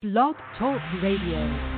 Blog Talk Radio.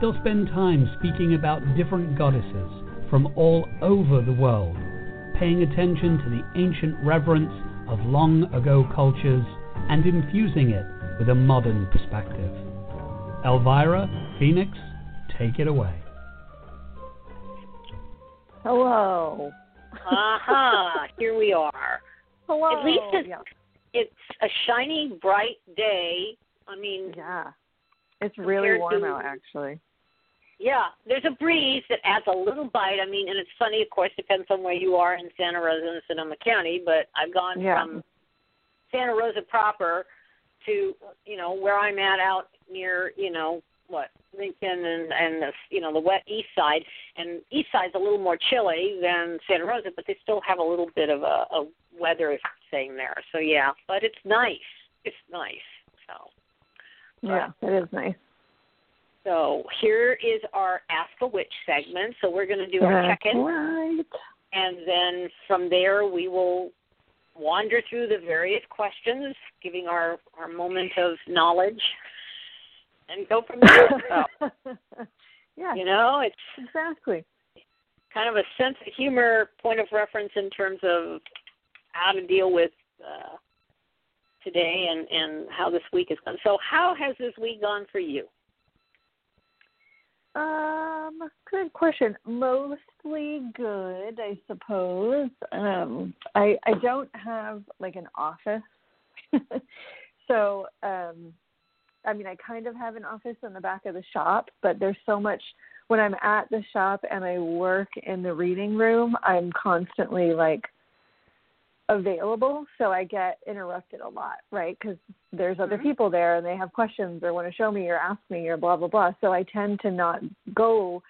They'll spend time speaking about different goddesses from all over the world, paying attention to the ancient reverence of long ago cultures and infusing it with a modern perspective. Elvyra, Phoenix, take it away. Hello. Aha, here we are. Hello. At least it's, yeah. it's a shiny, bright day. I mean, yeah. It's really warm to, out, actually. Yeah, there's a breeze that adds a little bite. I mean, and it's funny, of course, depends on where you are in Santa Rosa and Sonoma County. But I've gone Yeah. from Santa Rosa proper to you know where I'm at out near you know what Lincoln and and the you know the wet east side and east side's a little more chilly than Santa Rosa, but they still have a little bit of a, a weather thing there. So yeah, but it's nice. It's nice. Yeah, it is nice. so here is our Ask a Witch segment. So we're going to do our That's check-in, Right. and then from there we will wander through the various questions, giving our our moment of knowledge, and go from there. So, yeah, you know, it's exactly. kind of a sense of humor point of reference in terms of how to deal with uh, today and and how this week has gone. So how has this week gone for you? Um, good question. Mostly good, I suppose. Um, I I don't have like an office, so um, I mean, I kind of have an office in the back of the shop, but there's so much when I'm at the shop and I work in the reading room. I'm constantly like available, so I get interrupted a lot, right? Because there's other Mhm. people there and they have questions or want to show me or ask me or blah blah blah. So I tend to not go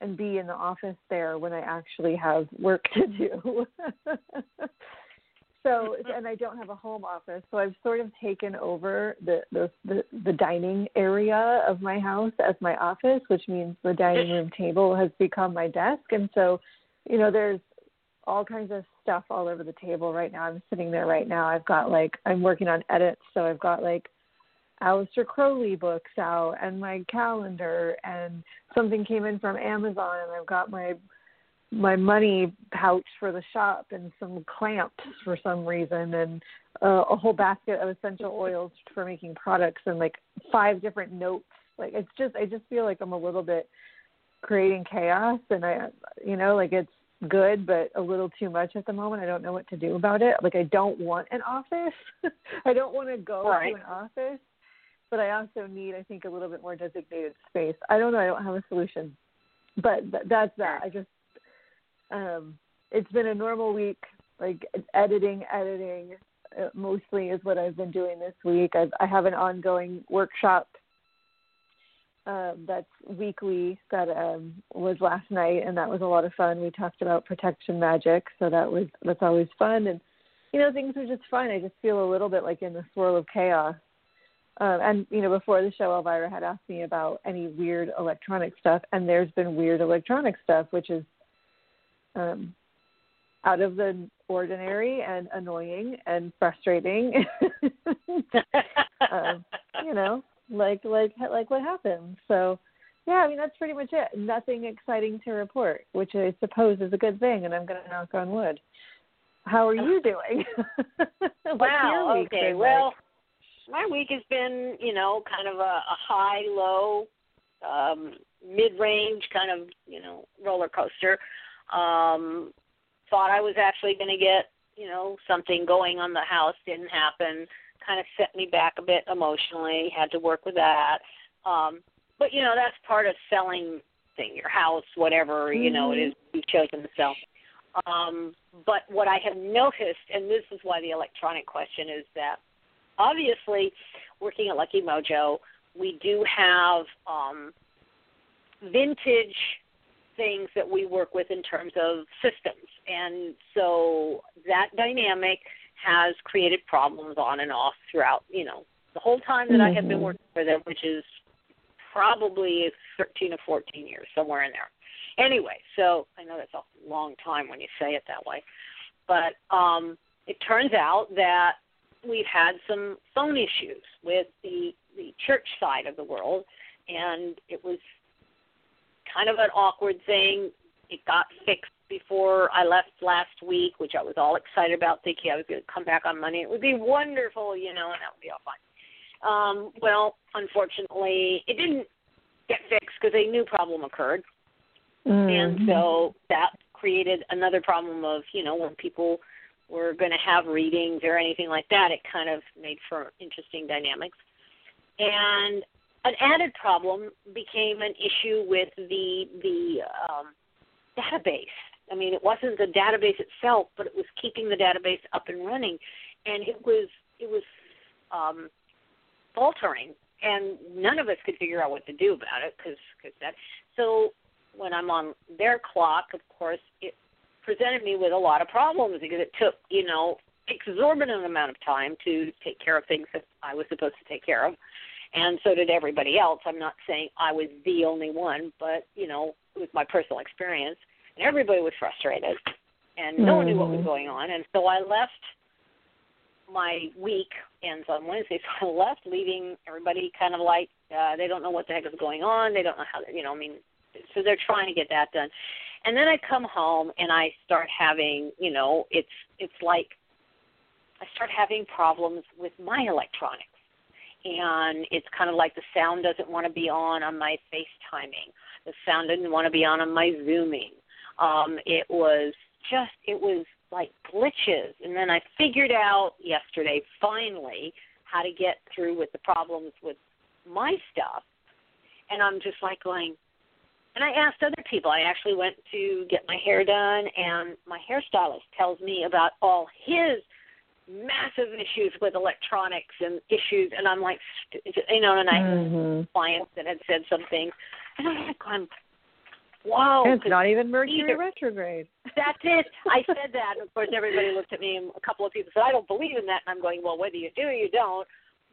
and be in the office there when I actually have work to do. so and I don't have a home office, so I've sort of taken over the the the, the dining area of my house as my office, which means the dining room table has become my desk, and so you know there's all kinds of stuff all over the table right now. I'm sitting there right now. I've got like I'm working on edits, so I've got like Aleister Crowley books out and my calendar and something came in from Amazon and I've got my my money pouch for the shop and some clamps for some reason and uh, a whole basket of essential oils for making products and like five different notes. Like it's just I just feel like I'm a little bit creating chaos and I you know like it's good but a little too much at the moment. I don't know what to do about it. Like I don't want an office. I don't want to go Right. to an office, but I also need I think a little bit more designated space. I don't know, I don't have a solution. But th- that's that. I just um it's been a normal week like editing editing uh, mostly is what I've been doing this week. I've, I have an ongoing workshop um, that's weekly that um, was last night, and that was a lot of fun. We talked about protection magic, so that was that's always fun. And you know, things are just fun. I just feel a little bit like in the swirl of chaos Um, and you know, before the show, Elvyra had asked me about any weird electronic stuff, and there's been weird electronic stuff, which is um, out of the ordinary and annoying and frustrating. um, you know, like like like what happened. So, yeah, I mean that's pretty much it. Nothing exciting to report, which I suppose is a good thing, and I'm going to knock on wood. How are you doing? wow. okay. Well, like? my week has been, you know, kind of a, a high, low, um, mid-range kind of, you know, roller coaster. Um, thought I was actually going to get, you know, something going on the house. Didn't happen. Kind of set me back a bit emotionally. Had to work with that. Um, but you know, that's part of selling thing, your house, whatever mm-hmm. you know it is you've chosen to sell. Um, but what I have noticed, and this is why the electronic question is that obviously working at Lucky Mojo, we do have um, vintage things that we work with in terms of systems. And so that dynamic has created problems on and off throughout, you know, the whole time that mm-hmm. I have been mm-hmm. working for them, which is probably 13 or 14 years, somewhere in there. Anyway, so I know that's a long time when you say it that way. But um, it turns out that we've had some phone issues with the the church side of the world, and it was kind of an awkward thing. It got fixed before I left last week, which I was all excited about, thinking I was going to come back on Monday. It would be wonderful, you know, and that would be all fine. Um, well, unfortunately, it didn't get fixed because a new problem occurred, mm-hmm. and so that created another problem of, you know, when people were going to have readings or anything like that, it kind of made for interesting dynamics. And an added problem became an issue with the the um, database. I mean, it wasn't the database itself, but it was keeping the database up and running, and it was it was um, faltering, and none of us could figure out what to do about it because cause that. So when I'm on their clock, of course, it presented me with a lot of problems because it took you know exorbitant amount of time to take care of things that I was supposed to take care of and so did everybody else. I'm not saying I was the only one, but you know, it was my personal experience, and everybody was frustrated, and no mm-hmm. one knew what was mm-hmm. going on, and so I left. My week ends on Wednesday, so I left, leaving everybody kind of like uh, they don't know what the heck is going on. They don't know how, to, you know. I mean, so they're trying to get that done, and then I come home and I start having, you know, it's it's like I start having problems with my electronics and it's kind of like the sound doesn't want to be on on my FaceTiming. The sound didn't want to be on on my Zooming. Um, it was just it was like glitches, and then I figured out yesterday finally how to get through with the problems with my stuff, and I'm just like going. And I asked other people. I actually went to get my hair done, and my hairstylist tells me about all his massive issues with electronics and issues, and I'm like, you know, and I mm-hmm. clients that had said some things, and I'm like, I'm, wow. It's not even Mercury either. retrograde. That's it. I said that, and of course, everybody looked at me, and a couple of people said, I don't believe in that, and I'm going, well, whether you do or you don't,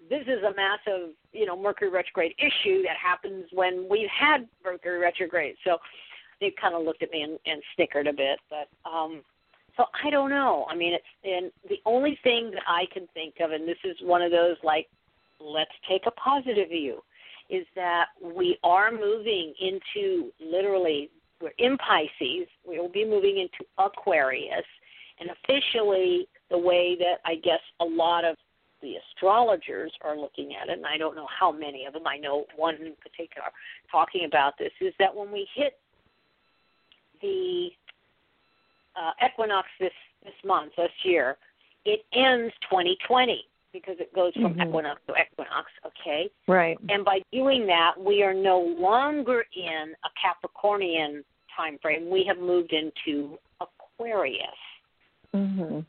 this is a massive, you know, Mercury retrograde issue that happens when we've had Mercury retrograde. So they kind of looked at me and, and snickered a bit, but um so I don't know. I mean, it's and the only thing that I can think of, and this is one of those like, let's take a positive view, is that we are moving into literally we're in Pisces. We will be moving into Aquarius, and officially the way that I guess a lot of the astrologers are looking at it, and I don't know how many of them. I know one in particular talking about this is that when we hit the uh, equinox this this month, this year, it ends 2020 because it goes from mm-hmm. equinox to equinox. Okay. Right. And by doing that, we are no longer in a Capricornian time frame. We have moved into Aquarius. Mm-hmm.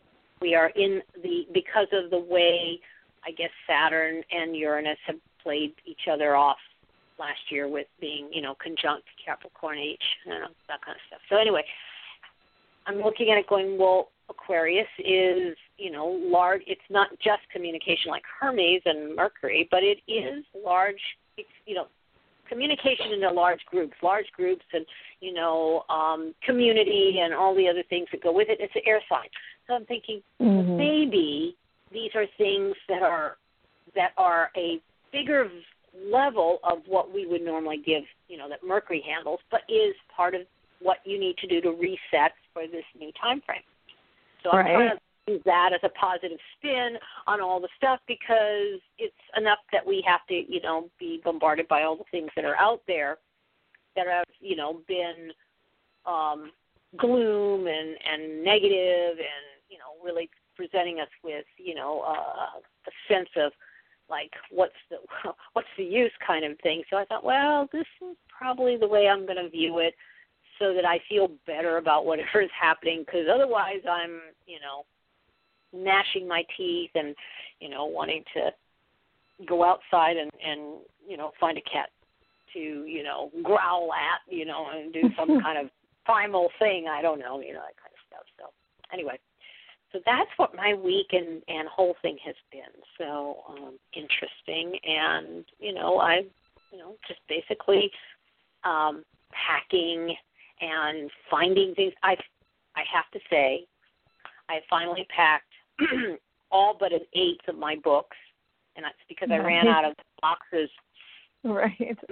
We are in the because of the way I guess Saturn and Uranus have played each other off last year with being, you know, conjunct Capricorn each, you know, that kind of stuff. So anyway, I'm looking at it going, well, Aquarius is you know large it's not just communication like hermes and mercury but it is large it's you know communication into large groups large groups and you know um community and all the other things that go with it it's an air sign so i'm thinking Mhm. maybe these are things that are that are a bigger level of what we would normally give you know that mercury handles but is part of what you need to do to reset for this new time frame so i'm Right. trying to use that as a positive spin on all the stuff because it's enough that we have to you know be bombarded by all the things that are out there that have you know been um gloom and and negative and you know really presenting us with you know uh, a sense of like what's the what's the use kind of thing. So i thought well this is probably the way i'm going to view it so that i feel better about whatever is happening because otherwise i'm you know gnashing my teeth and you know wanting to go outside and and you know find a cat to you know growl at you know and do some kind of primal thing. I don't know you know that kind of stuff. So anyway so that's what my week and and whole thing has been. So um interesting. And you know i you know just basically um packing and finding things. I i have to say i finally packed all but an eighth of my books and that's because i ran out of boxes Right.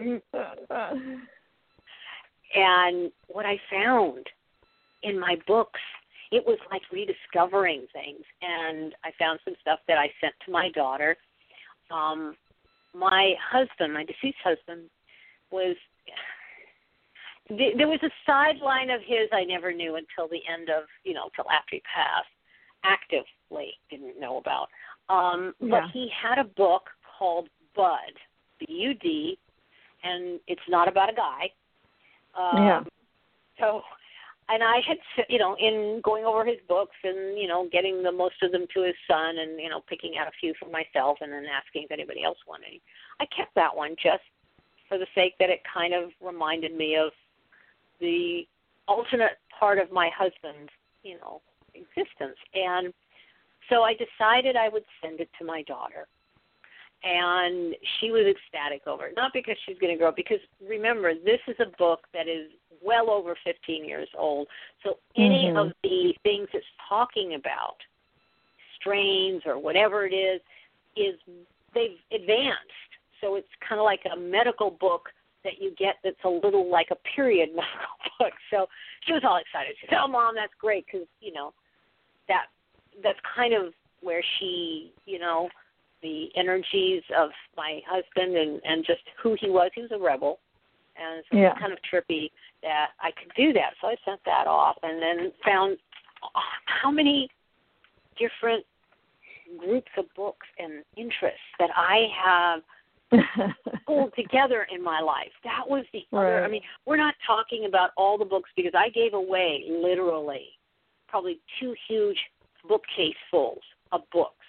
and what I found in my books, it was like rediscovering things. And I found some stuff that I sent to my daughter. Um, my husband, my deceased husband, was there was a sideline of his I never knew until the end of you know till after he passed. Actively didn't know about. Um, Yeah. But he had a book called Bud, B U D, and it's not about a guy. Um, Yeah. So, and I had, you know, in going over his books and you know getting the most of them to his son, and you know picking out a few for myself, and then asking if anybody else wanted. I kept that one just for the sake that it kind of reminded me of the alternate part of my husband's, you know, existence. And so I decided I would send it to my daughter. And she was ecstatic over it. Not because she's going to grow, because remember, this is a book that is well over 15 years old. So any Mhm. of the things it's talking about, strains or whatever it is, is they've advanced. So it's kind of like a medical book that you get that's a little like a period medical book. So she was all excited. She said, "Oh, mom, that's great because you know that that's kind of where she, you know, the energies of my husband and and just who he was. He was a rebel, and so Yeah. it's kind of trippy that I could do that. So I sent that off, and then found oh, how many different groups of books and interests that I have pulled together in my life. That was the other. I mean, we're not talking about all the books because I gave away literally probably two huge bookcasefuls of books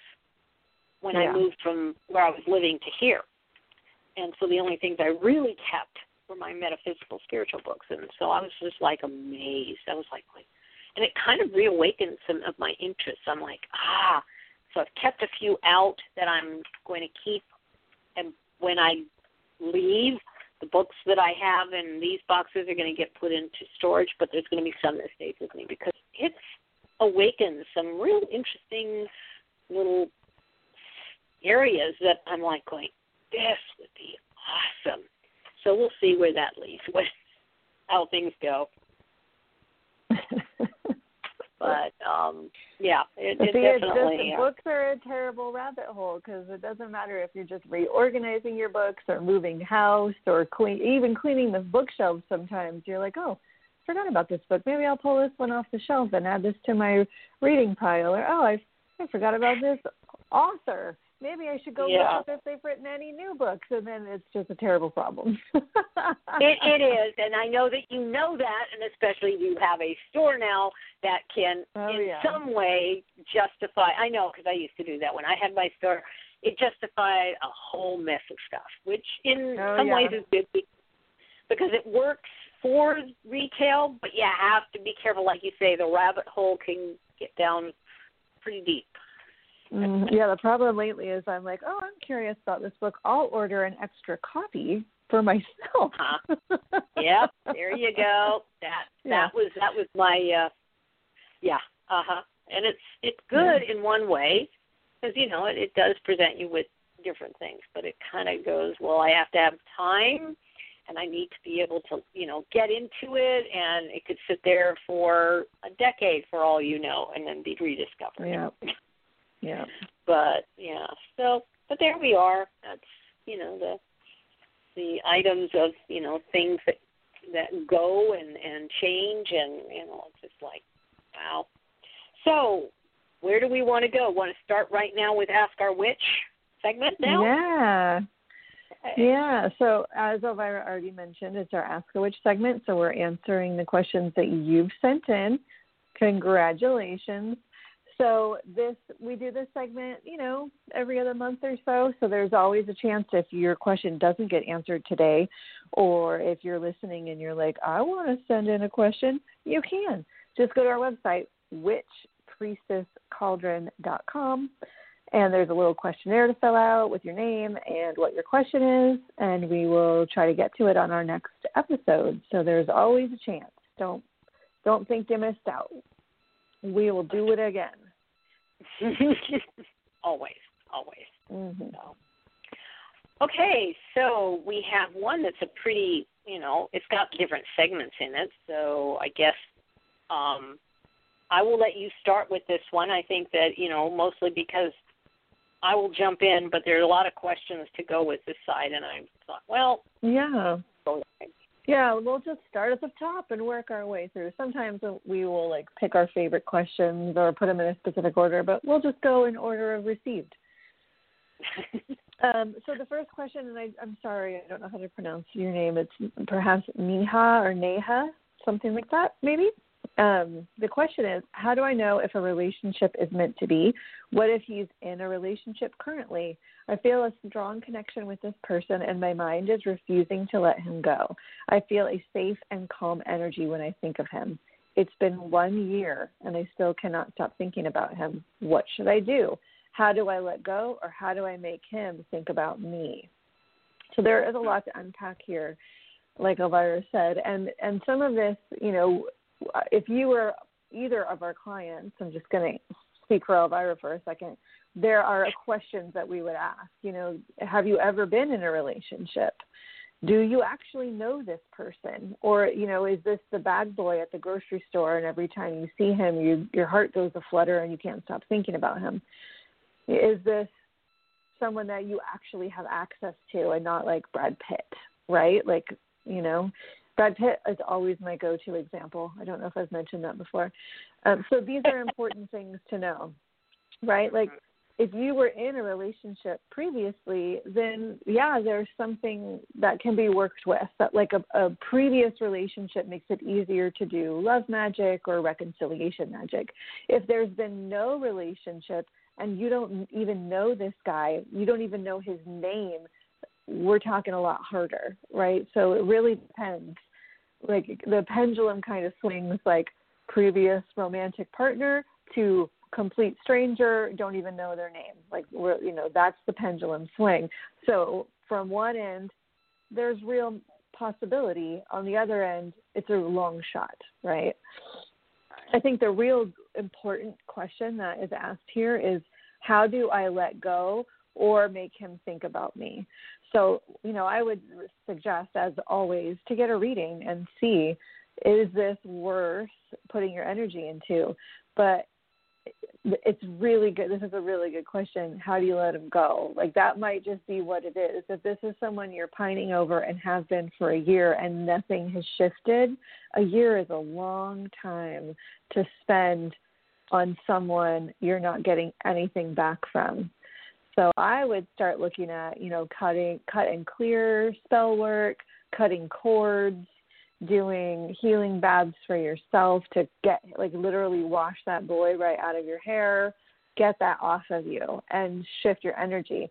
when Yeah. I moved from where I was living to here. And so the only things I really kept were my metaphysical spiritual books. And so I was just like amazed. I was like, wait. and it kind of reawakened some of my interests. I'm like, ah. So I've kept a few out that I'm going to keep. And when I leave, the books that I have in these boxes are going to get put into storage, but there's going to be some that stays with me because it's awakened some real interesting little areas that I'm like going, this would be awesome. So we'll see where that leads, what, how things go. But um yeah, it, it it's definitely. just, uh, books are a terrible rabbit hole because it doesn't matter if you're just reorganizing your books or moving house or clean, even cleaning the bookshelves. Sometimes you're like, oh, forgot about this book. Maybe I'll pull this one off the shelf and add this to my reading pile. Or oh, I I forgot about this author. Maybe I should go Yeah. look up if they've written any new books. And then it's just a terrible problem. it, it is, and I know that you know that, and especially you have a store now that can, Oh, in yeah. some way, justify. I know because I used to do that when I had my store. It justified a whole mess of stuff, which in Oh, some yeah. ways is good because it works for retail, but you have to be careful. Like you say, the rabbit hole can get down pretty deep. Mm, yeah, the problem lately is I'm like, oh, I'm curious about this book. I'll order an extra copy for myself. uh-huh. Yep, there you go. That that Yeah. was that was my uh yeah, uh-huh. And it's it's good in one way because you know, it, it does present you with different things, but it kind of goes, well, I have to have time and I need to be able to, you know, get into it and it could sit there for a decade for all you know and then be rediscovered. Yeah. Yeah. but yeah so but there we are that's you know the the items of you know things that that go and and change and you know it's just like wow so where do we want to go want to start right now with ask our witch segment now Yeah. Yeah. So as Elvyra already mentioned, it's our Ask a Witch segment. So we're answering the questions that you've sent in. Congratulations. So this we do this segment, you know, every other month or so. So there's always a chance if your question doesn't get answered today, or if you're listening and you're like, I want to send in a question, you can. Just go to our website, witchpriestesscauldron.com, and there's a little questionnaire to fill out with your name and what your question is, and we will try to get to it on our next episode. So there's always a chance. Don't don't think you missed out. We will do it again. always always hmm So, okay, so we have one that's a pretty, you know, it's got different segments in it. So I guess um, I will let you start with this one. I think that you know mostly because I will jump in, but there are a lot of questions to go with this side, and I thought, well, Yeah. Yeah, we'll just start at the top and work our way through. Sometimes we will like pick our favorite questions or put them in a specific order, but we'll just go in order of received. Um, so the first question, and I, I'm sorry, I don't know how to pronounce your name. It's perhaps Neha or Neha, something like that, maybe. Um, the question is, how do I know if a relationship is meant to be? What if he's in a relationship currently? I feel a strong connection with this person, and my mind is refusing to let him go. I feel a safe and calm energy when I think of him. It's been one year, and I still cannot stop thinking about him. What should I do? How do I let go, or how do I make him think about me? So there is a lot to unpack here, like Elvyra said, and and some of this, you know, if you were either of our clients, I'm just going to speak for Elvyra for a second. There are questions that we would ask. You know, have you ever been in a relationship? Do you actually know this person, or you know, is this the bad boy at the grocery store, and every time you see him, you your heart goes a flutter and you can't stop thinking about him? Is this someone that you actually have access to, and not like Brad Pitt, right? Like, you know, Brad Pitt is always my go-to example. I don't know if I've mentioned that before. Um, so these are important things to know, right? Like if you were in a relationship previously, then yeah, there's something that can be worked with. That like a, a previous relationship makes it easier to do love magic or reconciliation magic. If there's been no relationship and you don't even know this guy, you don't even know his name, we're talking a lot harder, right? So it really depends like the pendulum kind of swings like previous romantic partner to complete stranger don't even know their name. Like we're you know that's the pendulum swing. So from one end there's real possibility. On the other end it's a long shot right? I think the real important question that is asked here is how do i let go or make him think about me so, you know, I would suggest, as always, to get a reading and see is this worth putting your energy into? But it's really good. This is a really good question. How do you let him go? Like, that might just be what it is. If this is someone you're pining over and have been for a year and nothing has shifted, a year is a long time to spend on someone you're not getting anything back from. So I would start looking at, you know, cutting, cut and clear spell work, cutting cords, doing healing baths for yourself to get, like, literally wash that boy right out of your hair, get that off of you, and shift your energy.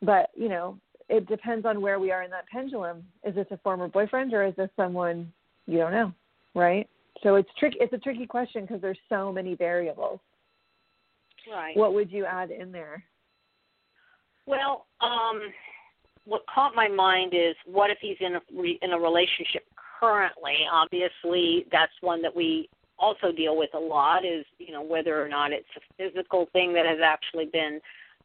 But you know, it depends on where we are in that pendulum. Is this a former boyfriend or is this someone you don't know, right? So it's tricky. It's a tricky question because there's so many variables. right. what would you add in there? Well, um, what caught my mind is what if he's in a re, in a relationship currently? Obviously, that's one that we also deal with a lot. Is you know whether or not it's a physical thing that has actually been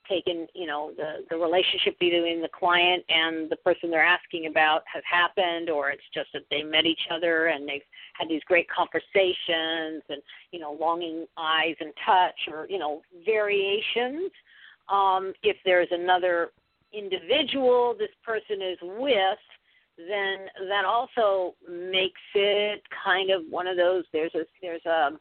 taken. You know the the relationship between the client and the person they're asking about has happened, or it's just that they met each other and they've had these great conversations and you know longing eyes and touch, or you know variations um, if there's another individual this person is with, then that also makes it kind of one of those. There's a there's a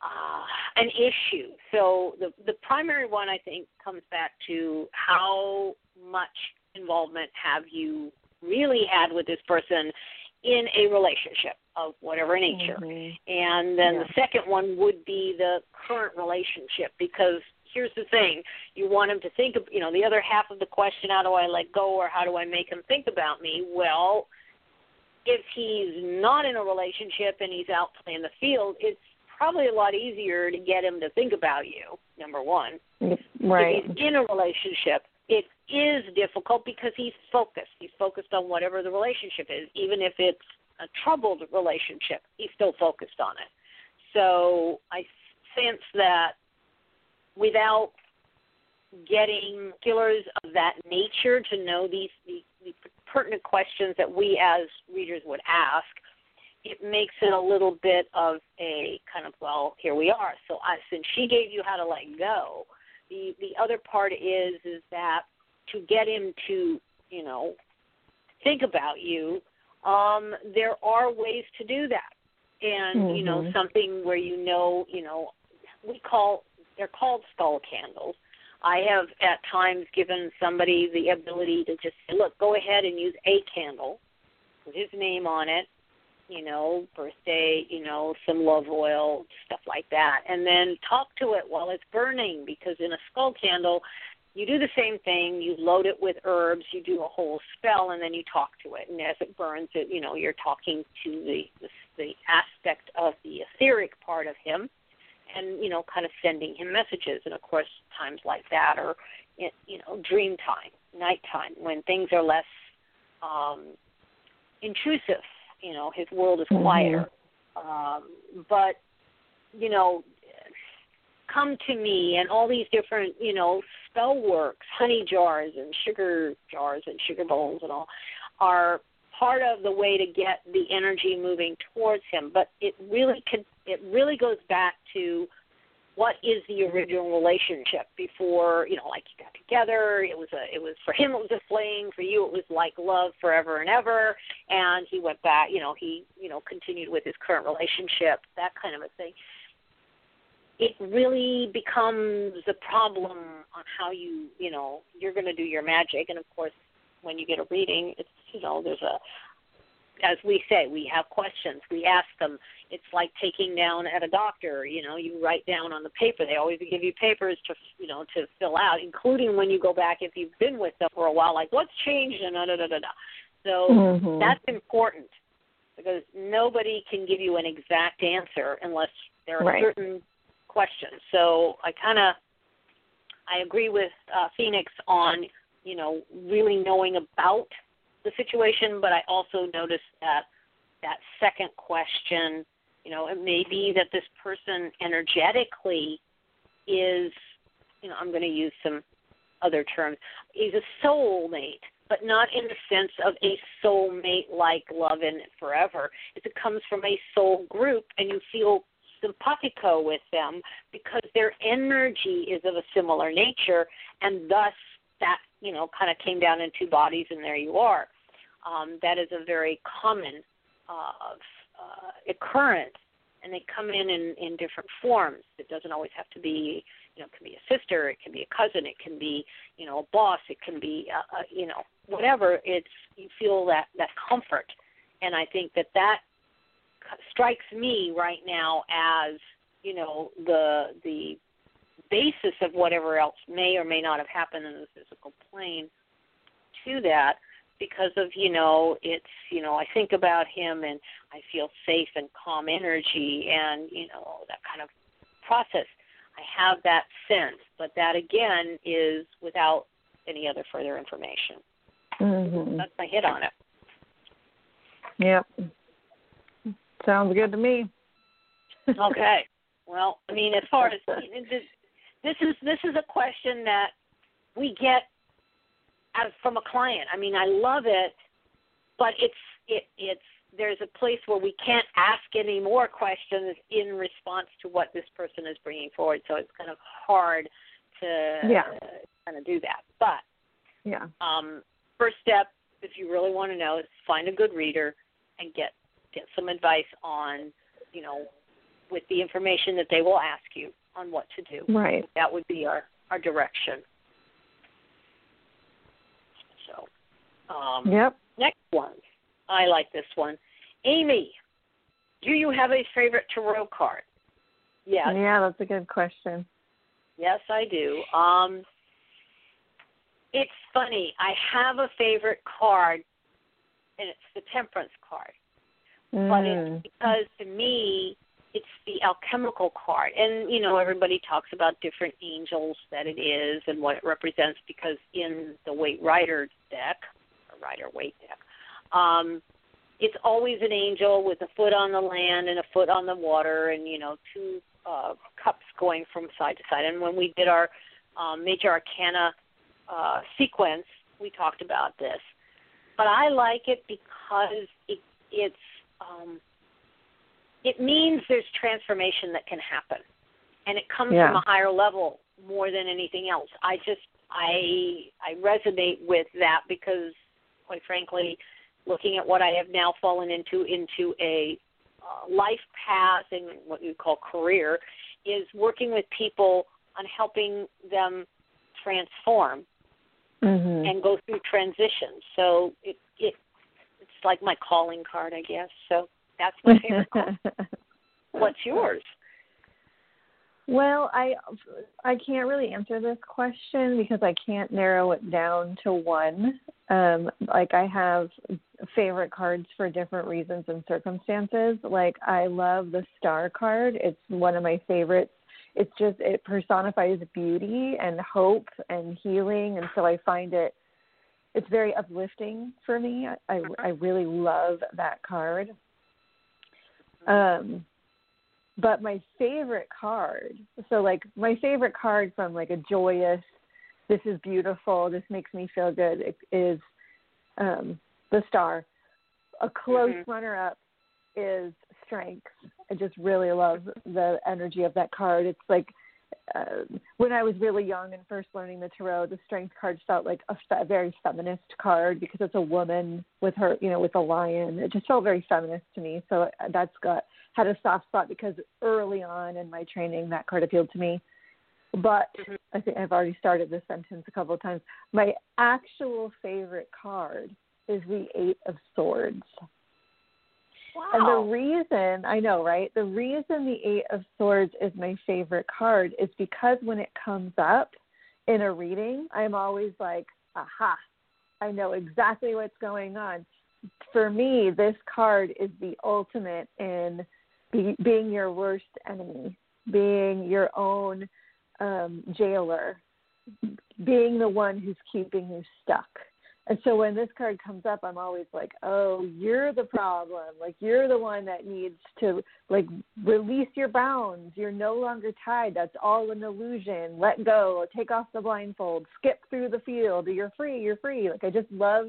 uh, an issue. So the the primary one I think comes back to how much involvement have you really had with this person in a relationship of whatever nature. Mhm. And then Yeah. the second one would be the current relationship because here's the thing. You want him to think of you know the other half of the question how do i let go or how do i make him think about me? Well if he's not in a relationship and he's out playing the field it's probably a lot easier to get him to think about you number one. Right. if he's in a relationship it is difficult because he's focused. He's focused on whatever the relationship is. Even if it's a troubled relationship he's still focused on it. So i sense that without getting killers of that nature to know these the, the pertinent questions that we as readers would ask, it makes it a little bit of a kind of well, here we are. So I, since she gave you how to let go, the the other part is is that to get him to you know think about you, um, there are ways to do that, and you know Mhm. something where you know you know we call they're called skull candles. I have at times given somebody the ability to just say, look, go ahead and use a candle with his name on it, you know, birthday, you know, some love oil, stuff like that, and then talk to it while it's burning because in a skull candle, you do the same thing. You load it with herbs, you do a whole spell, and then you talk to it. And as it burns, it you know you're talking to the the, the aspect of the etheric part of him and you know kind of sending him messages and of course times like that are you know dream time nighttime when things are less um intrusive you know his world is Mhm. quieter um but you know come to me and all these different you know spell works honey jars and sugar jars and sugar bowls and all are part of the way to get the energy moving towards him. But it really could it really goes back to what is the original relationship before you know like you got together it was a it was for him it was a fling for you it was like love forever and ever and he went back you know he you know continued with his current relationship that kind of a thing. It really becomes a problem on how you you know you're going to do your magic and of course when you get a reading it's you know there's a as we say we have questions we ask them it's like taking down at a doctor you know you write down on the paper they always give you papers to you know to fill out including when you go back if you've been with them for a while like what's changed and da da da da so Mhm. that's important because nobody can give you an exact answer unless there are Right. certain questions. So I kind of I agree with uh, Phoenix on you know really knowing about the situation, but I also noticed that that second question, you know, it may be that this person energetically is, you know, I'm going to use some other terms, is a soulmate, but not in the sense of a soulmate like love in it forever. If it comes from a soul group and you feel simpatico with them because their energy is of a similar nature, and thus that you know kind of came down in two bodies, and there you are. Um, that is a very common uh, uh, occurrence, and they come in, in in different forms. It doesn't always have to be you know it can be a sister, it can be a cousin, it can be you know a boss, it can be uh, uh, you know whatever. It's you feel that that comfort, and I think that that strikes me right now as you know the the basis of whatever else may or may not have happened in the physical plane to that because of you know it's you know I think about him and I feel safe and calm energy and you know that kind of process. I have that sense, but that again is without any other further information. Mm-hmm. That's my hit on it. Yep. Sounds good to me. okay. Well, I mean, as far as this, this is this is a question that we get as from a client. I mean, I love it, but it's it it's there's a place where we can't ask any more questions in response to what this person is bringing forward. So it's kind of hard to yeah. kind of do that. But yeah, um, first step, if you really want to know, is find a good reader and get get some advice on, you know, with the information that they will ask you on what to do. Right. That would be our our direction. So, um, yep. Next one. I like this one. Amy, do you have a favorite tarot card? Yes. Yeah, that's a good question. Yes, I do. Um, it's funny. I have a favorite card, and it's the Temperance card. Mm. But it's because to me, it's the alchemical card. And, you know, everybody talks about different angels that it is and what it represents because in the Waite Rider deck, or Rider Waite deck, um, it's always an angel with a foot on the land and a foot on the water and, you know, two uh, cups going from side to side. And when we did our um, major arcana uh, sequence, we talked about this. But I like it because it, it's um, it means there's transformation that can happen, and it comes yeah. from a higher level more than anything else. I just I I resonate with that because, quite frankly, looking at what I have now fallen into into a uh, life path and what you call career is working with people on helping them transform mm-hmm. and go through transitions. So it it it's like my calling card, I guess. So that's my favorite card. What's yours? Well, I I can't really answer this question because I can't narrow it down to one. Um, like I have favorite cards for different reasons and circumstances. Like I love the star card. It's one of my favorites. It's just it personifies beauty and hope and healing and so I find it it's very uplifting for me. I I, really love that card. Um but my favorite card so like my favorite card from like a joyous this is beautiful this makes me feel good is um the star a close mm-hmm. runner up is strength i just really love the energy of that card it's like uh, when I was really young and first learning the tarot, the strength card felt like a, fe- very feminist card because it's a woman with her, you know, with a lion. It just felt very feminist to me. So uh, that's got had a soft spot because early on in my training that card appealed to me. But mm-hmm. I think I've already started this sentence a couple of times. My actual favorite card is the Eight of Swords. Wow. And the reason, I know, right? The reason the Eight of Swords is my favorite card is because when it comes up in a reading, I'm always like, aha, I know exactly what's going on. For me, this card is the ultimate in be, being your worst enemy, being your own um, jailer, being the one who's keeping you stuck. And so when this card comes up, I'm always like, "Oh, you're the problem. Like you're the one that needs to like release your bounds. You're no longer tied. That's all an illusion. Let go. Take off the blindfold. Skip through the field. You're free. You're free." Like I just love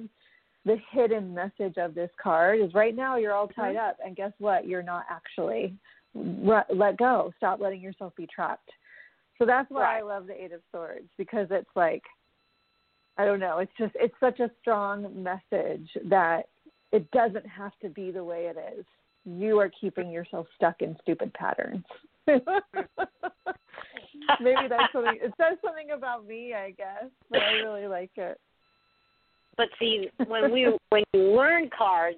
the hidden message of this card is right now you're all tied mm-hmm. up and guess what? You're not actually let go. Stop letting yourself be trapped. So that's why right. I love the 8 of swords because it's like I don't know. It's just it's such a strong message that it doesn't have to be the way it is. You are keeping yourself stuck in stupid patterns. Maybe that's something. It says something about me, I guess, but I really like it. But see, when we when you learn cards,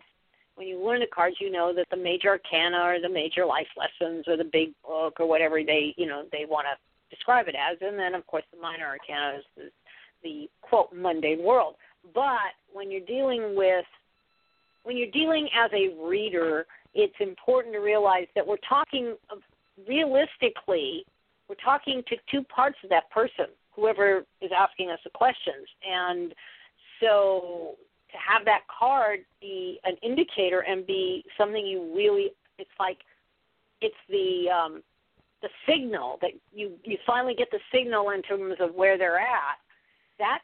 when you learn the cards, you know that the major arcana or the major life lessons or the big book or whatever they you know they want to describe it as, and then of course the minor arcana is, is the quote mundane world. But when you're dealing with when you're dealing as a reader, it's important to realize that we're talking realistically, we're talking to two parts of that person, whoever is asking us the questions. And so to have that card be an indicator and be something you really it's like it's the um the signal that you you finally get the signal in terms of where they're at that's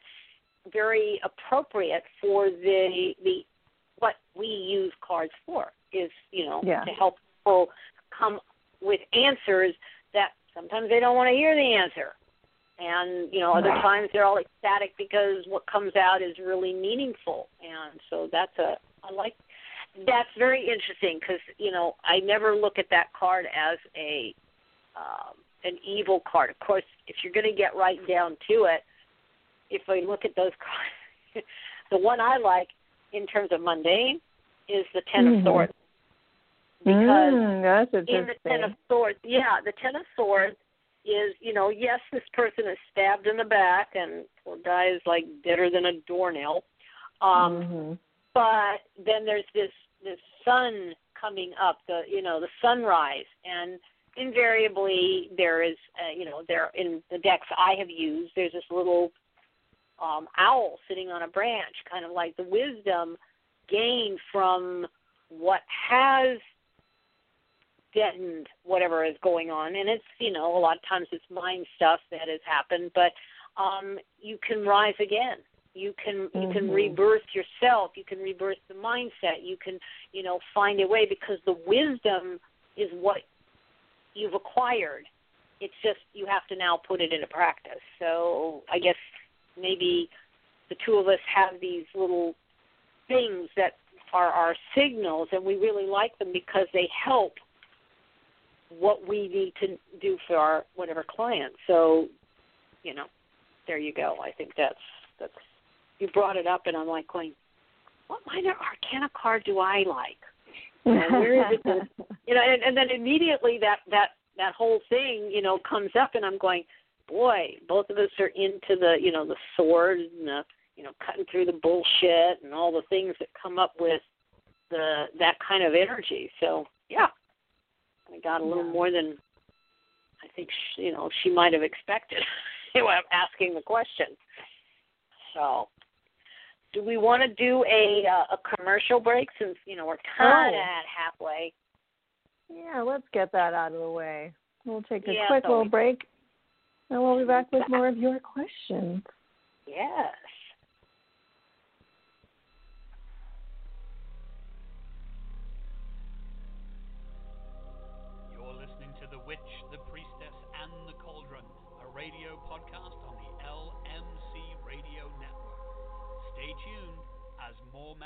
very appropriate for the the what we use cards for is you know yeah. to help people come with answers that sometimes they don't want to hear the answer and you know other times they're all ecstatic because what comes out is really meaningful. And so that's a i like that's very interesting because you know i never look at that card as a um an evil card. Of course if you're going to get right down to it if we look at those cards the one i like in terms of mundane is the 10 mm-hmm. of swords because mm, that's in the ten of swords yeah the ten of swords is, you know, yes, this person is stabbed in the back and poor guy is like deader than a doornail. Um mm-hmm. but then there's this this sun coming up, the you know, the sunrise and invariably there is uh, you know, there in the decks I have used, there's this little um owl sitting on a branch, kind of like the wisdom gained from what has deadened whatever is going on. And it's you know a lot of times it's mind stuff that has happened but um you can rise again. You can you can mm-hmm. rebirth yourself. You can rebirth the mindset. You can you know find a way because the wisdom is what you've acquired. It's just you have to now put it into practice. So i guess maybe the two of us have these little things that are our signals and we really like them because they help what we need to do for our whatever client. So, you know, there you go. I think that's that's you brought it up, and I'm like going, what minor arcana card do I like? And where is it? You know, and, and then immediately that that that whole thing, you know, comes up, and I'm going, boy, both of us are into the you know the sword and the you know cutting through the bullshit and all the things that come up with the that kind of energy. So yeah, I got a little yeah. more than I think she, you know she might have expected when I'm asking the question. So, do we want to do a uh, a commercial break since you know we're kind of oh. at halfway? Yeah, let's get that out of the way. We'll take a Yeah, quick so little break, and we'll be back with more of your questions. Yes.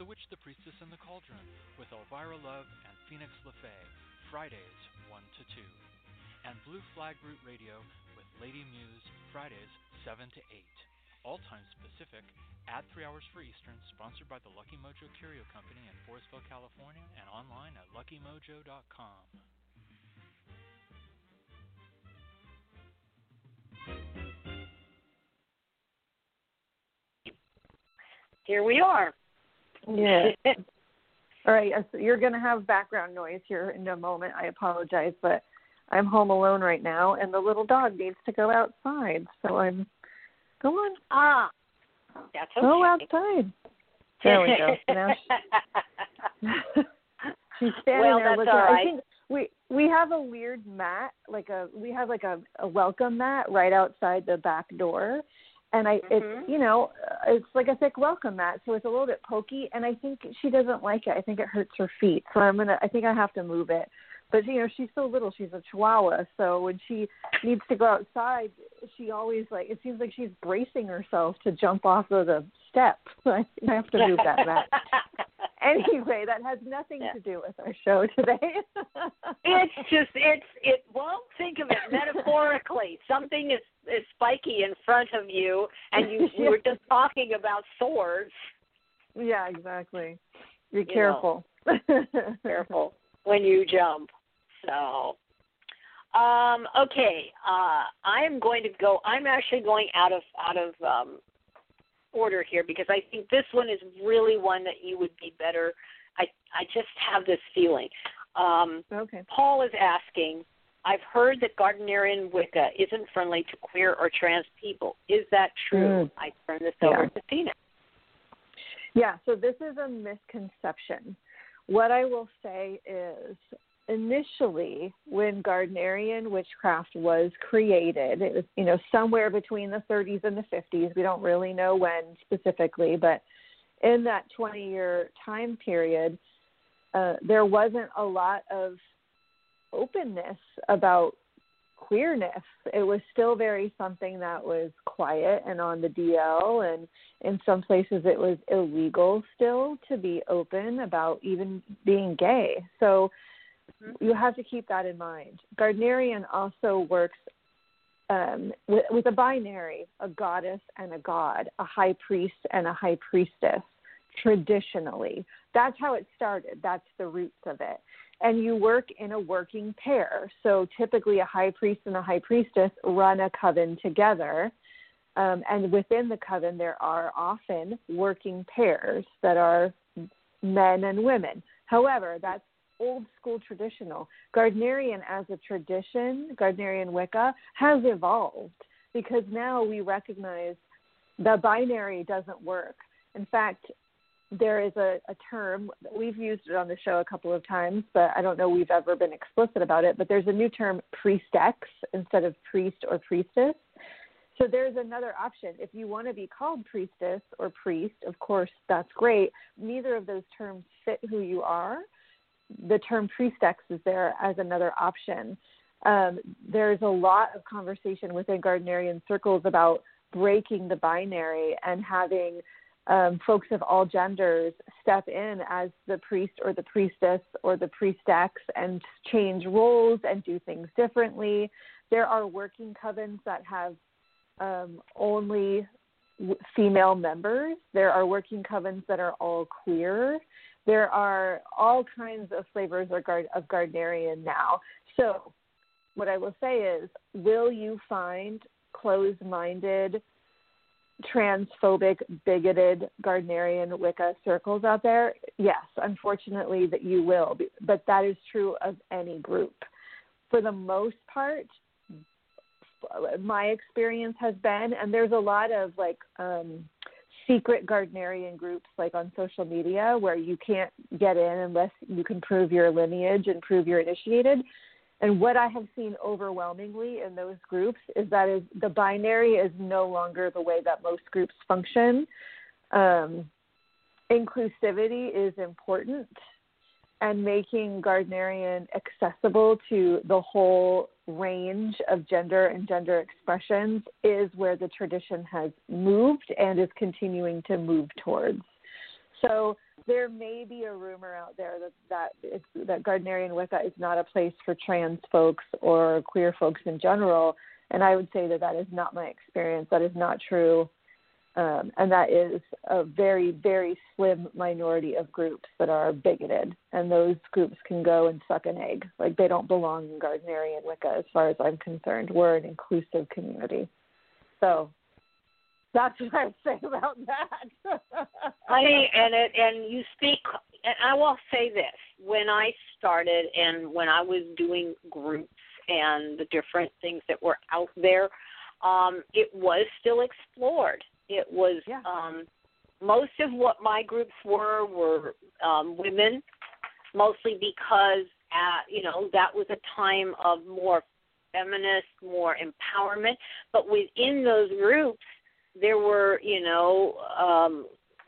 The Witch, the Priestess, and the Cauldron with Elvyra Love and Phoenix LeFae, Fridays 1 to 2. And Blue Flag Root Radio with Lady Muse, Fridays 7 to 8. All times Pacific, Add three hours for Eastern, sponsored by the Lucky Mojo Curio Company in Forestville, California, and online at luckymojo.com. Here we are. Yeah. All right, so you're going to have background noise here in a moment. I apologize, but I'm home alone right now, and the little dog needs to go outside. So I'm go on, ah, that's okay. go outside. There we go. Now she, she's standing Well, there looking. right. I think we we have a weird mat, like a we have like a, a welcome mat right outside the back door, and I Mhm. it's you know uh, it's like a thick welcome mat, so it's a little bit pokey, and I think she doesn't like it. I think it hurts her feet, so I'm gonna I think I have to move it. But you know she's so little, she's a Chihuahua, so when she needs to go outside, she always like it seems like she's bracing herself to jump off of the step. So I think I have to move that mat. anyway, that has nothing Yeah. to do with our show today. it's just it's it well think of it metaphorically something is is spiky in front of you and you we were just talking about swords yeah, exactly. Be You know. careful. careful when you jump so um okay uh i am going to go i'm actually going out of out of um order here because i think this one is really one that you would be better i i just have this feeling um Okay. Paul is asking, I've heard that Gardnerian Wicca isn't friendly to queer or trans people. Is that true? Mm. I turn this over Yeah. to Phoenix. Yeah, so this is a misconception. What I will say is initially when Gardnerian witchcraft was created, it was, you know, somewhere between the 30s and the 50s. We don't really know when specifically, but in that 20 year time period, uh, there wasn't a lot of openness about queerness. It was still very something that was quiet and on the DL, and in some places it was illegal still to be open about even being gay. So you have to keep that in mind. Gardnerian also works um, with, with a binary, a goddess and a god, a high priest and a high priestess, traditionally. That's how it started. That's the roots of it. And you work in a working pair. So typically, a high priest and a high priestess run a coven together. Um, and within the coven, there are often working pairs that are men and women. However, that's old school traditional. Gardnerian as a tradition, Gardnerian Wicca, has evolved because now we recognize the binary doesn't work. In fact, there is a, a term, we've used it on the show a couple of times, but I don't know we've ever been explicit about it, but there's a new term, priestex, instead of priest or priestess. So there's another option. If you want to be called priestess or priest, of course, that's great. Neither of those terms fit who you are. The term priestex is there as another option. Um, there's a lot of conversation within Gardnerian circles about breaking the binary and having um, folks of all genders step in as the priest or the priestess or the priestex and change roles and do things differently. There are working covens that have um, only female members. There are working covens that are all queer. There are all kinds of flavors of, Gard- of Gardnerian now. So, what I will say is, will you find closed minded, transphobic, bigoted Gardnerian Wicca circles out there? Yes, unfortunately, that you will. But that is true of any group. For the most part, my experience has been, and there's a lot of like um, secret Gardnerian groups like on social media where you can't get in unless you can prove your lineage and prove you're initiated. And what I have seen overwhelmingly in those groups is that is the binary is no longer the way that most groups function. Um, inclusivity is important, and making Gardnerian accessible to the whole range of gender and gender expressions is where the tradition has moved and is continuing to move towards. So there may be a rumor out there that that that Gardnerian Wicca is not a place for trans folks or queer folks in general, and I would say that that is not my experience. That is not true, um, and that is a very very slim minority of groups that are bigoted, and those groups can go and suck an egg. Like they don't belong in Gardnerian Wicca, as far as I'm concerned. We're an inclusive community, so that's what I say about that. Honey, and it and you speak and I will say this. When I started and when I was doing groups and the different things that were out there, um, it was still explored. It was Yeah. um most of what my groups were were um women, mostly because uh, you know, that was a time of more feminist, more empowerment. But within those groups there were, you know, um,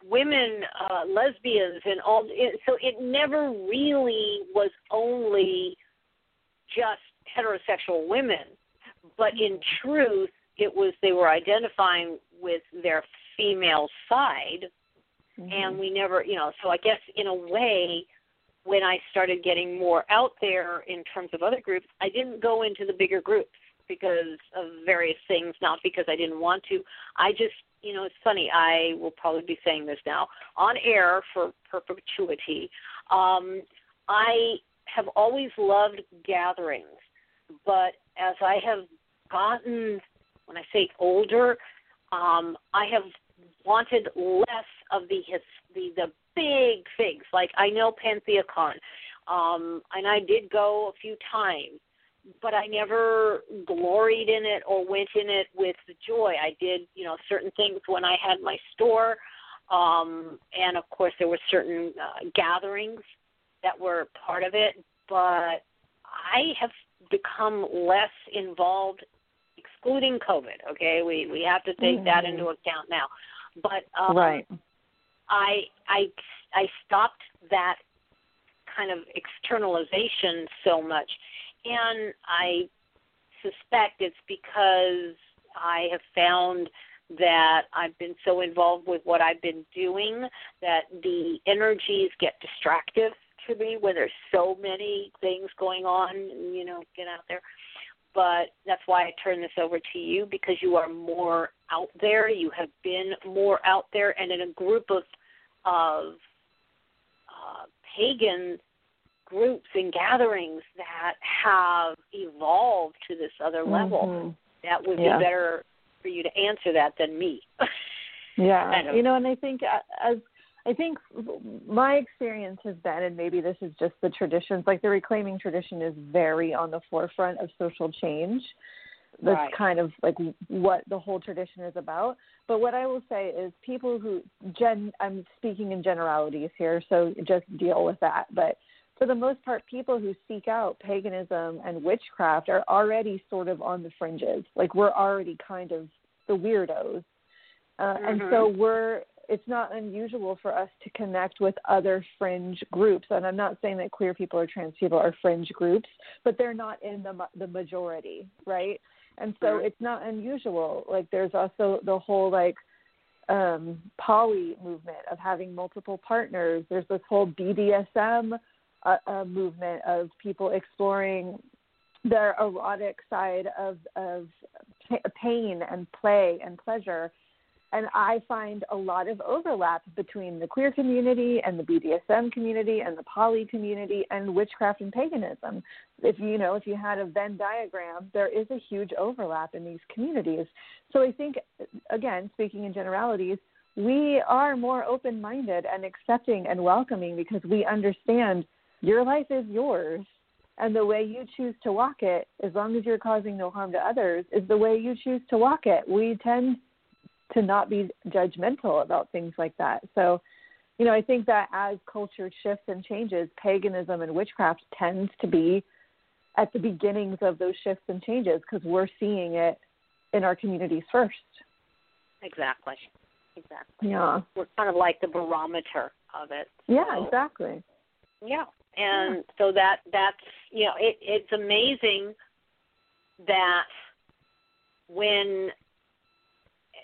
women, uh, lesbians, and all. It, so it never really was only just heterosexual women, but in truth, it was they were identifying with their female side Mm-hmm. and we never, you know. So I guess in a way, when I started getting more out there in terms of other groups, I didn't go into the bigger groups because of various things, not because I didn't want to. I just, you know, it's funny. I will probably be saying this now on air for perpetuity. Um, I have always loved gatherings, but as I have gotten, when I say older, um, I have wanted less of the his, the the big things. Like I know PantheaCon, um, and I did go a few times, but I never gloried in it or went in it with the joy. I did, you know, certain things when I had my store, um, and of course there were certain uh, gatherings that were part of it. But I have become less involved, excluding COVID. Okay, we we have to take mm-hmm. that into account now. But um, right. I I I stopped that kind of externalization so much, and I suspect it's because I have found that I've been so involved with what I've been doing that the energies get distractive to me when there's so many things going on, you know, get out there but that's why I turn this over to you because you are more out there. You have been more out there, and in a group of of uh, pagan groups and gatherings that have evolved to this other level, mm-hmm. that would yeah. be better for you to answer that than me. yeah, you know, and I think as I think my experience has been, and maybe this is just the traditions, like the reclaiming tradition is very on the forefront of social change. That's right. kind of like what the whole tradition is about. But what I will say is people who, gen, I'm speaking in generalities here, so just deal with that. But for the most part, people who seek out paganism and witchcraft are already sort of on the fringes. Like we're already kind of the weirdos. Uh, mm-hmm. And so we're it's not unusual for us to connect with other fringe groups. And I'm not saying that queer people or trans people are fringe groups, but they're not in the the majority, right? And so it's not unusual. Like there's also the whole like um poly movement of having multiple partners. There's this whole BDSM uh, uh, movement of people exploring their erotic side of of pain and play and pleasure and I find a lot of overlap between the queer community and the BDSM community and the poly community and witchcraft and paganism. If you know, if you had a Venn diagram, there is a huge overlap in these communities. So I think, again, speaking in generalities, we are more open minded and accepting and welcoming because we understand your life is yours. And the way you choose to walk it, as long as you're causing no harm to others, is the way you choose to walk it. We tend to not be judgmental about things like that. So, you know, I think that as culture shifts and changes, paganism and witchcraft tends to be at the beginnings of those shifts and changes because we're seeing it in our communities first. Exactly. Exactly. Yeah. We're kind of like the barometer of it. Yeah, exactly. Yeah. And yeah. so that that's you know, it it's amazing that when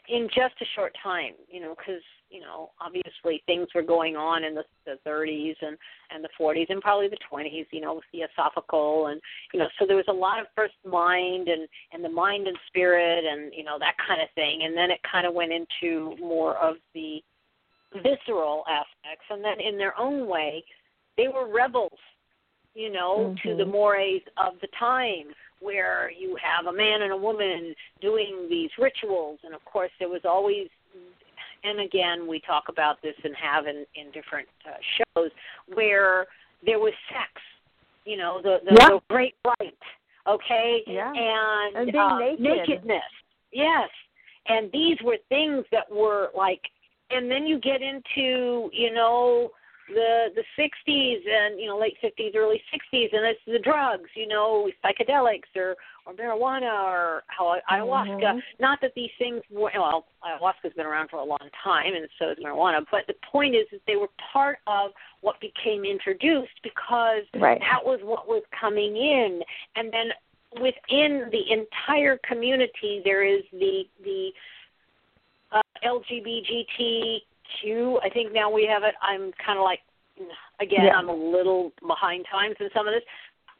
in just a short time, you know, because you know obviously things were going on in the, the 30s and and the 40s and probably the 20s, you know, with Theosophical and you know, so there was a lot of first mind and and the mind and spirit and you know that kind of thing, and then it kind of went into more of the visceral aspects, and then in their own way, they were rebels, you know, mm-hmm. to the mores of the time where you have a man and a woman doing these rituals and of course there was always and again we talk about this and have in in different uh, shows where there was sex you know the the, yeah. the great rite okay yeah. and, and being uh, naked. nakedness yes and these were things that were like and then you get into you know the the 60s and you know late 50s early 60s and it's the drugs you know psychedelics or or marijuana or how ayahuasca mm-hmm. not that these things were well ayahuasca's been around for a long time and so is marijuana but the point is that they were part of what became introduced because right. that was what was coming in and then within the entire community there is the the uh, LGBTQ Q. I think now we have it. I'm kind of like, again, Yeah. I'm a little behind times in some of this,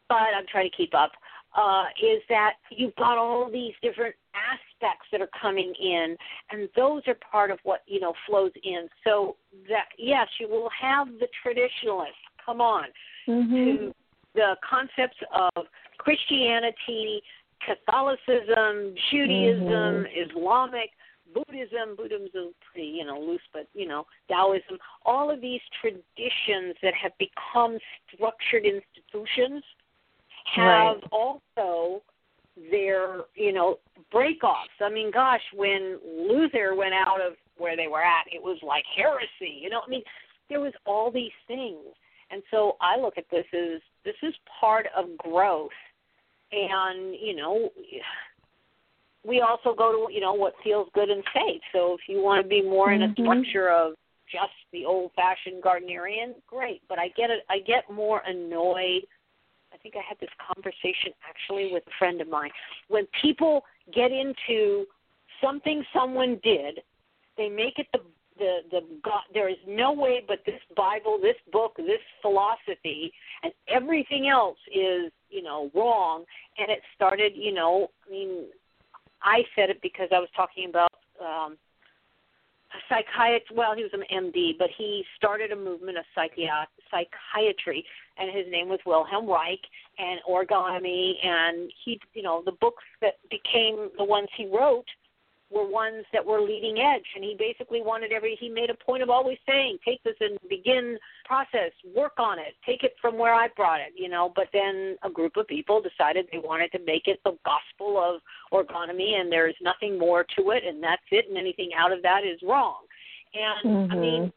but I'm trying to keep up. Uh, is that you've got all these different aspects that are coming in, and those are part of what you know flows in. So that yes, you will have the traditionalists. Come on, Mhm. to the concepts of Christianity, Catholicism, Judaism, Islamic, Buddhism. Buddhism is pretty, you know, loose, but you know, Taoism. All of these traditions that have become structured institutions have Right. also their, you know, breakoffs. I mean, gosh, when Luther went out of where they were at, it was like heresy. You know, I mean, there was all these things. And so I look at this as this is part of growth. And, you know, we also go to, you know, what feels good and safe. So if you want to be more in a Mhm. structure of just the old fashioned Gardnerian, great. But I get it I get more annoyed. I think I had this conversation actually with a friend of mine. When people get into something someone did, they make it the the the God. There is no way but this Bible, this book, this philosophy, and everything else is you know wrong. And it started, you know, I mean, I said it because I was talking about um, a psychiatrist. Well, he was an MD, but he started a movement of psychiat- psychiatry, and his name was Wilhelm Reich, and orgonomy, and he, you know, the books that became the ones he wrote were ones that were leading edge and he basically wanted every he made a point of always saying take this and begin process work on it take it from where i brought it you know but then a group of people decided they wanted to make it the gospel of orgonomy and there's nothing more to it and that's it and anything out of that is wrong and i Mhm. mean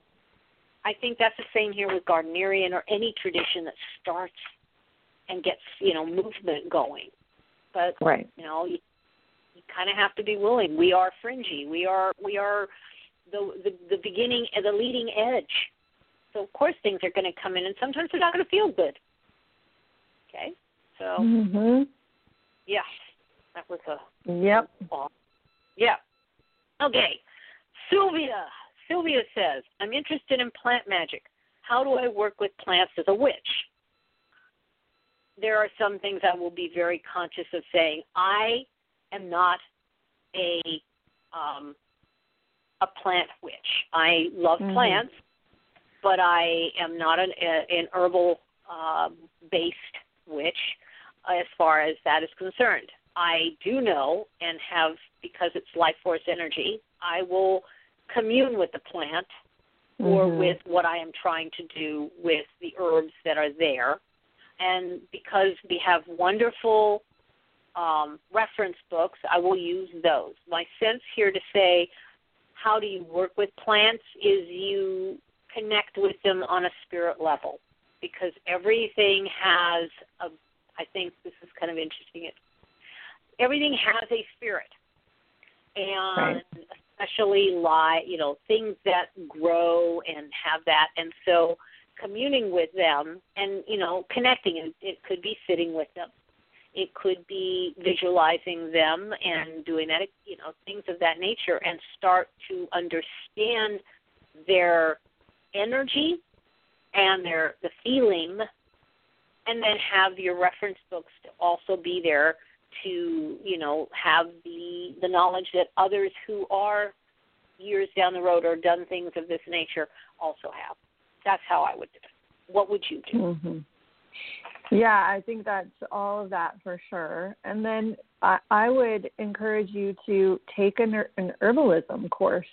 i think that's the same here with gardnerian or any tradition that starts and gets you know movement going but Right. you know you kind of have to be willing. We are fringy. We are we are the the, the beginning the leading edge. So of course things are going to come in and sometimes they're not going to feel good. Okay? So Mhm. yeah. That was a Yep. yeah. Okay. Sylvia. Sylvia says i'm interested in plant magic. How do i work with plants as a witch? There are some things I will be very conscious of saying. I am not a um, a plant witch. I love Mhm. plants, but I am not an, a, an herbal um, based witch as far as that is concerned. I do know and have because it's life force energy. I will commune with the plant or Mhm. with what I am trying to do with the herbs that are there. And because we have wonderful um, reference books, I will use those. My sense here to say, how do you work with plants is you connect with them on a spirit level because everything has a, I think this is kind of interesting. It, everything has a spirit. And Right. especially like, you know, things that grow and have that. And so communing with them and, you know, connecting, it, it could be sitting with them. It could be visualizing them and doing that, you know, things of that nature, and start to understand their energy and their the feeling, and then have your reference books to also be there to, you know, have the the knowledge that others who are years down the road or done things of this nature also have. That's how I would do it. What would you do? hmm Yeah, I think that's all of that for sure. And then I, I would encourage you to take an, an herbalism course.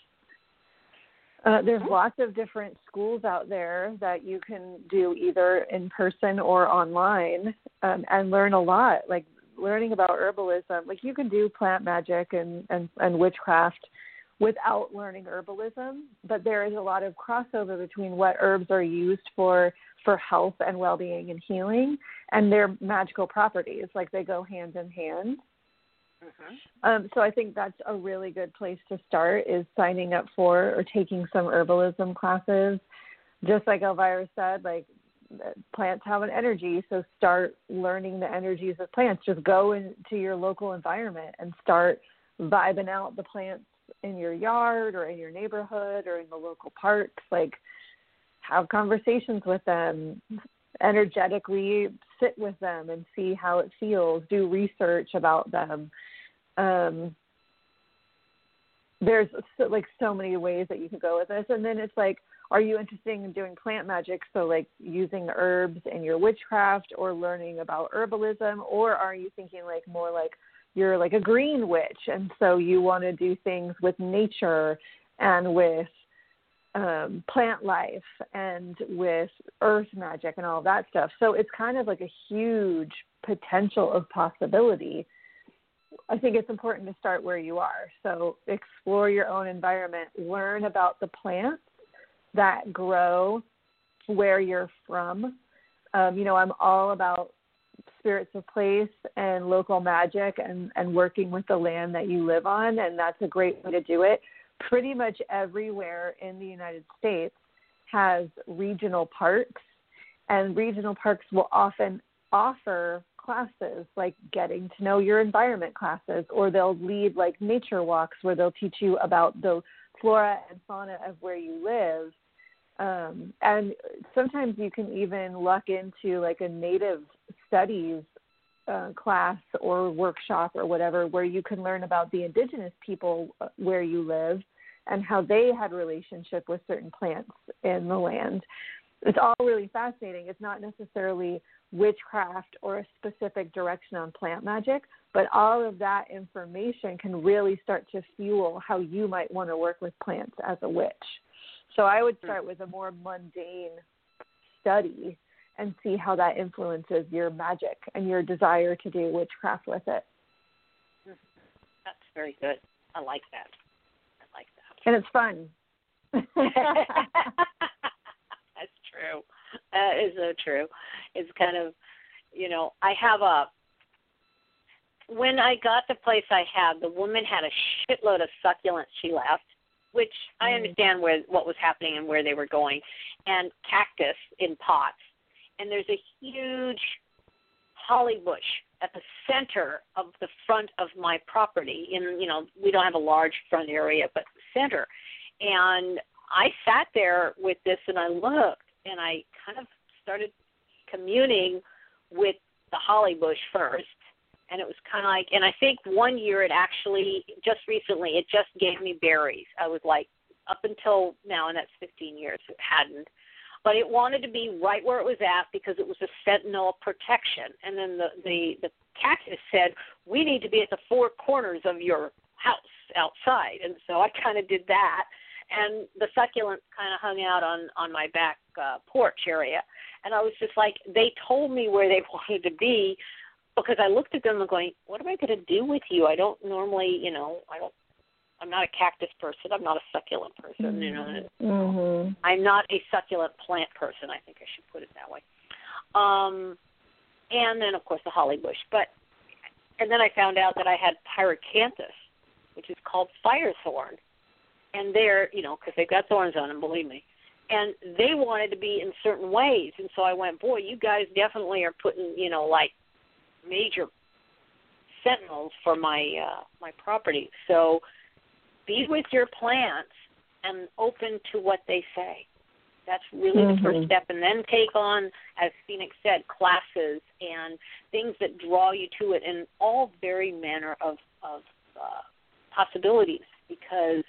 Uh, there's lots of different schools out there that you can do either in person or online um, and learn a lot. Like learning about herbalism, like you can do plant magic and, and, and witchcraft without learning herbalism, but there is a lot of crossover between what herbs are used for for health and well-being and healing and their magical properties like they go hand in hand. Mm-hmm. um, so i think that's a really good place to start is signing up for or taking some herbalism classes. Just like elvyra said like plants have an energy so start learning the energies of plants. Just go into your local environment and start vibing out the plants in your yard or in your neighborhood or in the local parks. Like, have conversations with them, energetically sit with them and see how it feels, do research about them. Um, there's so, like so many ways that you could go with this. And then it's like, are you interested in doing plant magic? So, like using herbs in your witchcraft or learning about herbalism? Or are you thinking like more like you're like a green witch and so you want to do things with nature and with um, plant life and with earth magic and all that stuff. So it's kind of like a huge potential of possibility. I think it's important to start where you are. So explore your own environment, learn about the plants that grow where you're from. Um, you know, I'm all about spirits of place and local magic and, and working with the land that you live on, and that's a great way to do it. Pretty much everywhere in the United States has regional parks, and regional parks will often offer classes like getting to know your environment classes, or they'll lead like nature walks where they'll teach you about the flora and fauna of where you live. Um, and sometimes you can even luck into like a native studies uh, class or workshop or whatever where you can learn about the indigenous people uh, where you live and how they had relationship with certain plants in the land. It's all really fascinating. It's not necessarily witchcraft or a specific direction on plant magic, but all of that information can really start to fuel how you might want to work with plants as a witch. So I would start with a more mundane study and see how that influences your magic and your desire to do witchcraft with it. That's very good. I like that. I like that. And it's fun. That's true. That is so true. It's kind of, you know, I have a. When I got the place I had, the woman had a shitload of succulents she left, which I mm. understand where what was happening and where they were going, and cactus in pots and there's a huge holly bush at the center of the front of my property in you know we don't have a large front area but center. And i sat there with this and i looked and i kind of started communing with the holly bush first. And it was kind of like and i think one year it actually just recently it just gave me berries. I was like up until now and that's 15 years it hadn't but it wanted to be right where it was at because it was a sentinel protection. And then the the the cactus said, "We need to be at the four corners of your house outside." And so I kind of did that, and the succulents kind of hung out on on my back uh, porch area. And I was just like, they told me where they wanted to be because I looked at them and going, "What am I going to do with you? I don't normally, you know, I don't I'm not a cactus person. I'm not a succulent person. You know, mm-hmm. I'm not a succulent plant person. I think I should put it that way. Um, and then of course the holly bush. But and then I found out that I had pyracanthus, which is called fire thorn, and they're you know because they've got thorns on them. Believe me. And they wanted to be in certain ways, and so I went, boy, you guys definitely are putting, you know, like major sentinels for my uh my property. So be with your plants and open to what they say. That's really mm-hmm. the first mm-hmm. step. And then take on, as Phoenix said, classes and things that draw you to it in all very manner of, of uh, possibilities because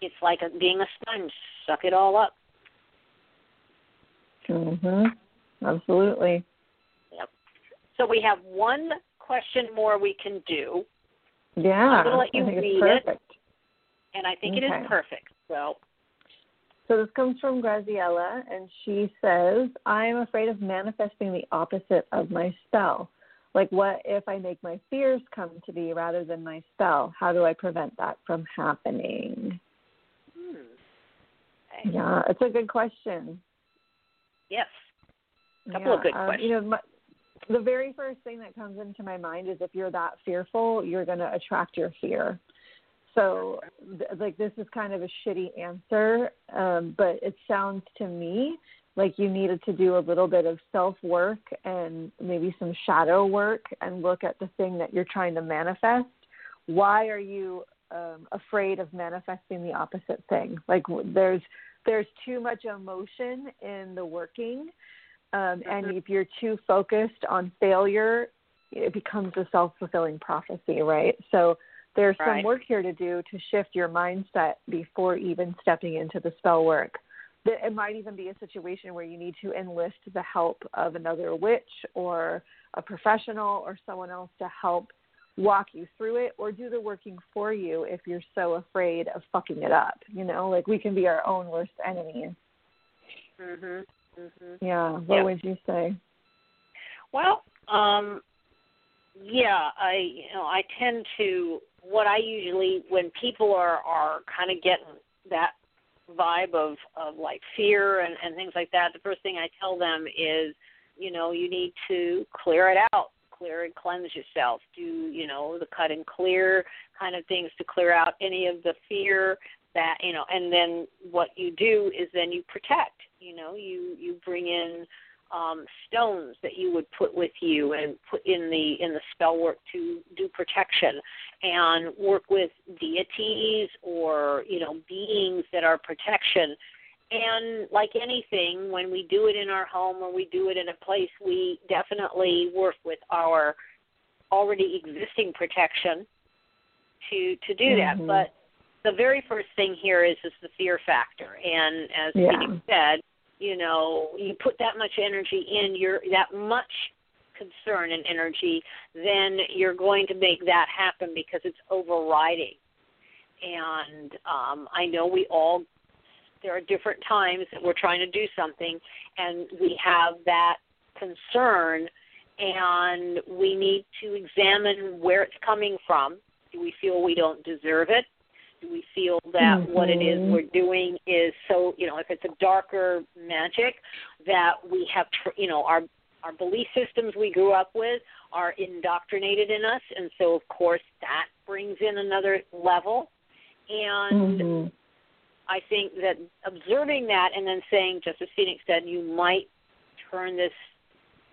it's like a, being a sponge. Suck it all up. Mhm. Absolutely. Yep. So we have one question more we can do. Yeah. I'm going to let you read it and I think okay. it is perfect. So. So this comes from Graziella, and she says, "I am afraid of manifesting the opposite of my spell. Like, what if I make my fears come to be rather than my spell? How do I prevent that from happening?" Hmm. Okay. Yeah, it's a good question. Yes, a couple yeah, of good um, questions. You know, my, the very first thing that comes into my mind is if you're that fearful, you're going to attract your fear. So, th- like, this is kind of a shitty answer, um, but it sounds to me like you needed to do a little bit of self work and maybe some shadow work and look at the thing that you're trying to manifest. Why are you um, afraid of manifesting the opposite thing. Like there's there's too much emotion in the working, um, mm-hmm. and if you're too focused on failure, it becomes a self fulfilling prophecy, right? So there's right. some work here to do to shift your mindset before even stepping into the spell work. It might even be a situation where you need to enlist the help of another witch or a professional or someone else to help walk you through it or do the working for you if you're so afraid of fucking it up. You know, like we can be our own worst enemies. Mhm. Mhm. Yeah. What yeah. would you say? Well, um, yeah, I you know I tend to what I usually when people are are kind of getting that vibe of of like fear and and things like that, the first thing I tell them is, you know, you need to clear it out, clear and cleanse yourself. Do you know the cut and clear kind of things to clear out any of the fear that you know, and then what you do is then you protect. You know, you you bring in um, stones that you would put with you and put in the in the spell work to do protection and work with deities or you know beings that are protection and like anything when we do it in our home or we do it in a place we definitely work with our already existing protection to to do mm-hmm. that but the very first thing here is is the fear factor and as yeah. Said you know you put that much energy in you're that much concern and energy then you're going to make that happen because it's overriding. And um i know we all there are different times that we're trying to do something and we have that concern and we need to examine where it's coming from. Do we feel we don't deserve it do we feel that mm-hmm. what it is we're doing is so you know if it's a darker magic that we have tr- you know our our belief systems we grew up with are indoctrinated in us and so of course that brings in another level and mm-hmm. i think that observing that and then saying just as phoenix said you might turn this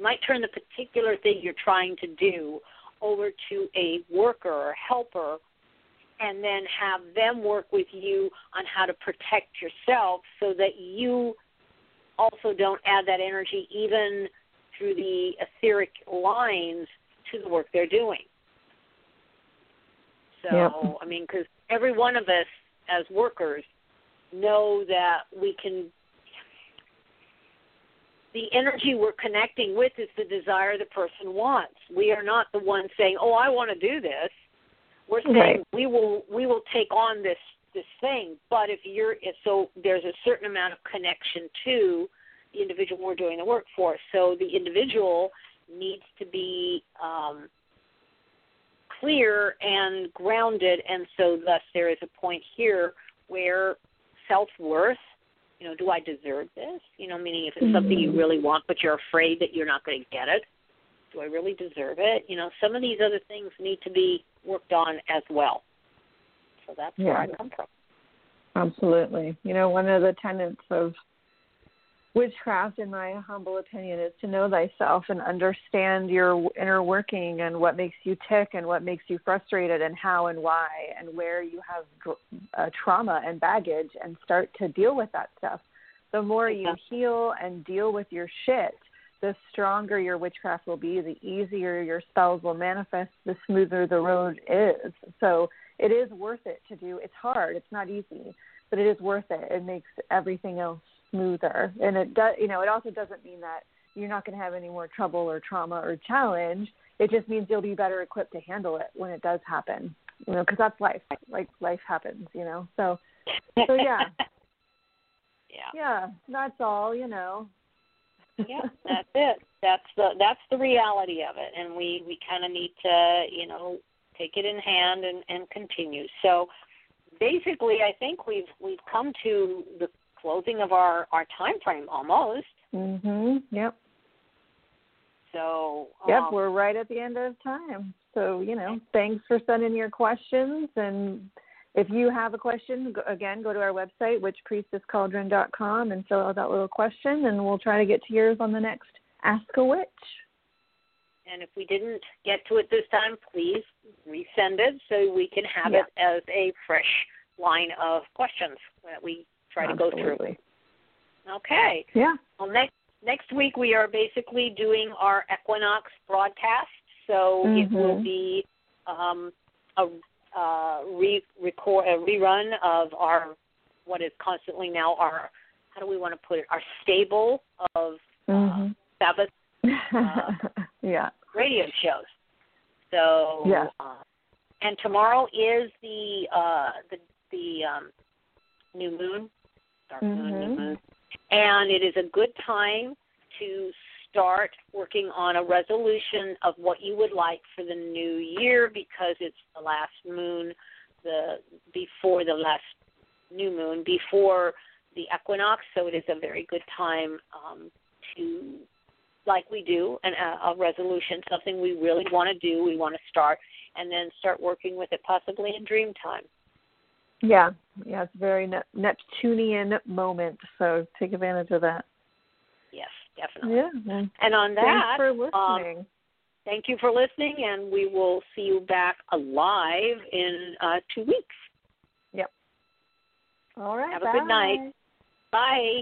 might turn the particular thing you're trying to do over to a worker or helper and then have them work with you on how to protect yourself so that you also don't add that energy even through the etheric lines to the work they're doing. So, yep. I mean, because every one of us as workers know that we can. The energy we're connecting with is the desire the person wants. We are not the one saying, "Oh, I want to do this." We're saying right. we will we will take on this this thing, but if you're if so there's a certain amount of connection to the individual we're doing the work for. So the individual needs to be um, clear and grounded, and so thus there is a point here where self worth. You know, do I deserve this? You know, meaning if it's mm-hmm. something you really want, but you're afraid that you're not going to get it. Do I really deserve it? You know, some of these other things need to be worked on as well. So that's yeah. where I come from. Absolutely. You know, one of the tenets of witchcraft, in my humble opinion, is to know thyself and understand your inner working and what makes you tick and what makes you frustrated and how and why and where you have uh, trauma and baggage and start to deal with that stuff. The more you heal and deal with your shit, the stronger your witchcraft will be, the easier your spells will manifest, the smoother the road is. So it is worth it to do. It's hard. It's not easy, but it is worth it. It makes everything else smoother. And it does, you know, it also doesn't mean that you're not going to have any more trouble or trauma or challenge. It just means you'll be better equipped to handle it when it does happen. You know, because that's life. Like life happens. You know, so so yeah. yeah. Yeah, that's all. You know. Yeah, that's it. That's the that's the reality of it, and we we kind of need to you know take it in hand and and continue. So basically, I think we've we've come to the closing of our our time frame almost. Mhm. Yep. So Yep, um, we're right at the end of time. So, you know, thanks for sending your questions and if you have a question, go, again, go to our website, witchpriestesscauldron.com, and fill out that little question, and we'll try to get to yours on the next Ask a Witch. and if we didn't get to it this time, please resend it so we can have Yeah. it as a fresh line of questions that we try to go through. Absolutely. Okay. Yeah. Well, next next week we are basically doing our equinox broadcast, so it will be um, a uh, re record a rerun of our what is constantly now our how do we want to put it our stable of uh, Mhm. Sabbath yeah. radio shows. So Yes. uh, and tomorrow is the uh, the the um, new moon, dark moon, new Mhm. moon, and it is a good time to start working on a resolution of what you would like for the new year because it's the last moon, the before the last new moon, before the equinox. So it is a very good time um, to like we do, an, a, a resolution, something we really want to do, we want to start, and then start working with it possibly in dream time. Yeah. Yeah. It's a very ne- Neptunian moment, so take advantage of that. Definitely. Yeah. And on that, Thanks for um, listening. thank you for listening, and we will see you back alive in uh, two weeks. Yep. All right. have a good night. bye.